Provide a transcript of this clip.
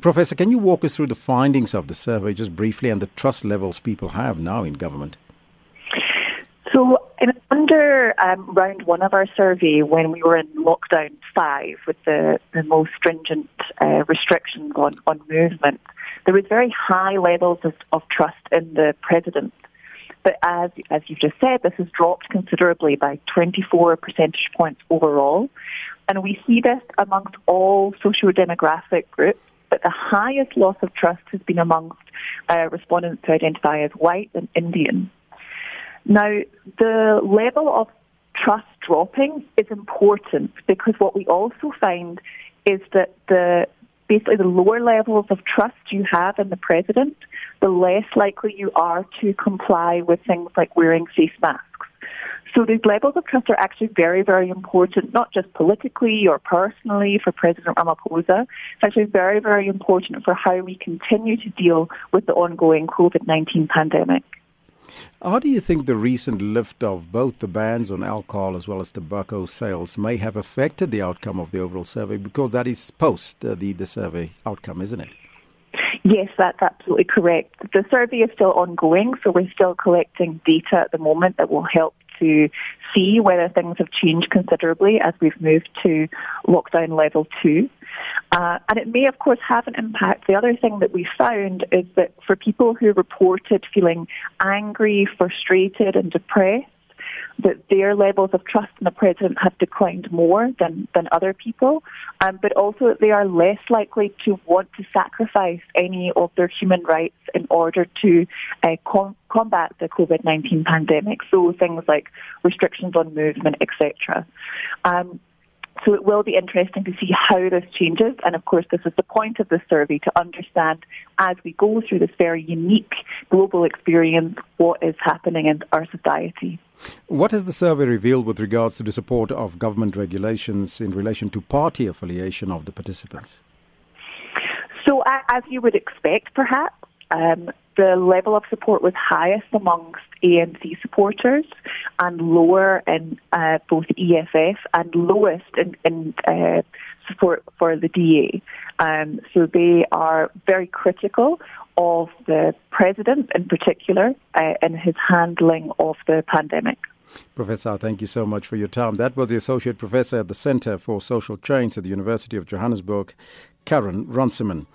Professor, can you walk us through the findings of the survey just briefly and the trust levels people have now in government? So, in under um, round one of our survey, when we were in lockdown five with the, the most stringent uh, restrictions on, on movement, there was very high levels of, of trust in the president. But as, as you've just said, this has dropped considerably by 24 percentage points overall. And we see this amongst all socio-demographic groups, but the highest loss of trust has been amongst uh, respondents who identify as white and Indian. Now, the level of trust dropping is important because what we also find is that the basically the lower levels of trust you have in the president, the less likely you are to comply with things like wearing face masks. So these levels of trust are actually very, very important, not just politically or personally for President Ramaphosa. It's actually very, very important for how we continue to deal with the ongoing COVID-19 pandemic. How do you think the recent lift of both the bans on alcohol as well as tobacco sales may have affected the outcome of the overall survey? Because that is post uh, the, the survey outcome, isn't it? Yes, that's absolutely correct. The survey is still ongoing, so we're still collecting data at the moment that will help to see whether things have changed considerably as we've moved to lockdown level two. Uh, and it may, of course, have an impact. The other thing that we found is that for people who reported feeling angry, frustrated, and depressed, that their levels of trust in the president have declined more than, than other people, um, but also that they are less likely to want to sacrifice any of their human rights in order to uh, com- combat the COVID 19 pandemic. So things like restrictions on movement, etc. Um, so it will be interesting to see how this changes. And of course, this is the point of the survey to understand as we go through this very unique global experience what is happening in our society. What has the survey revealed with regards to the support of government regulations in relation to party affiliation of the participants? So, as you would expect, perhaps, um, the level of support was highest amongst ANC supporters and lower in uh, both EFF and lowest in, in uh, support for the DA. Um, so they are very critical of the president in particular uh, in his handling of the pandemic. Professor, thank you so much for your time. That was the Associate Professor at the Center for Social Change at the University of Johannesburg, Carin Runciman.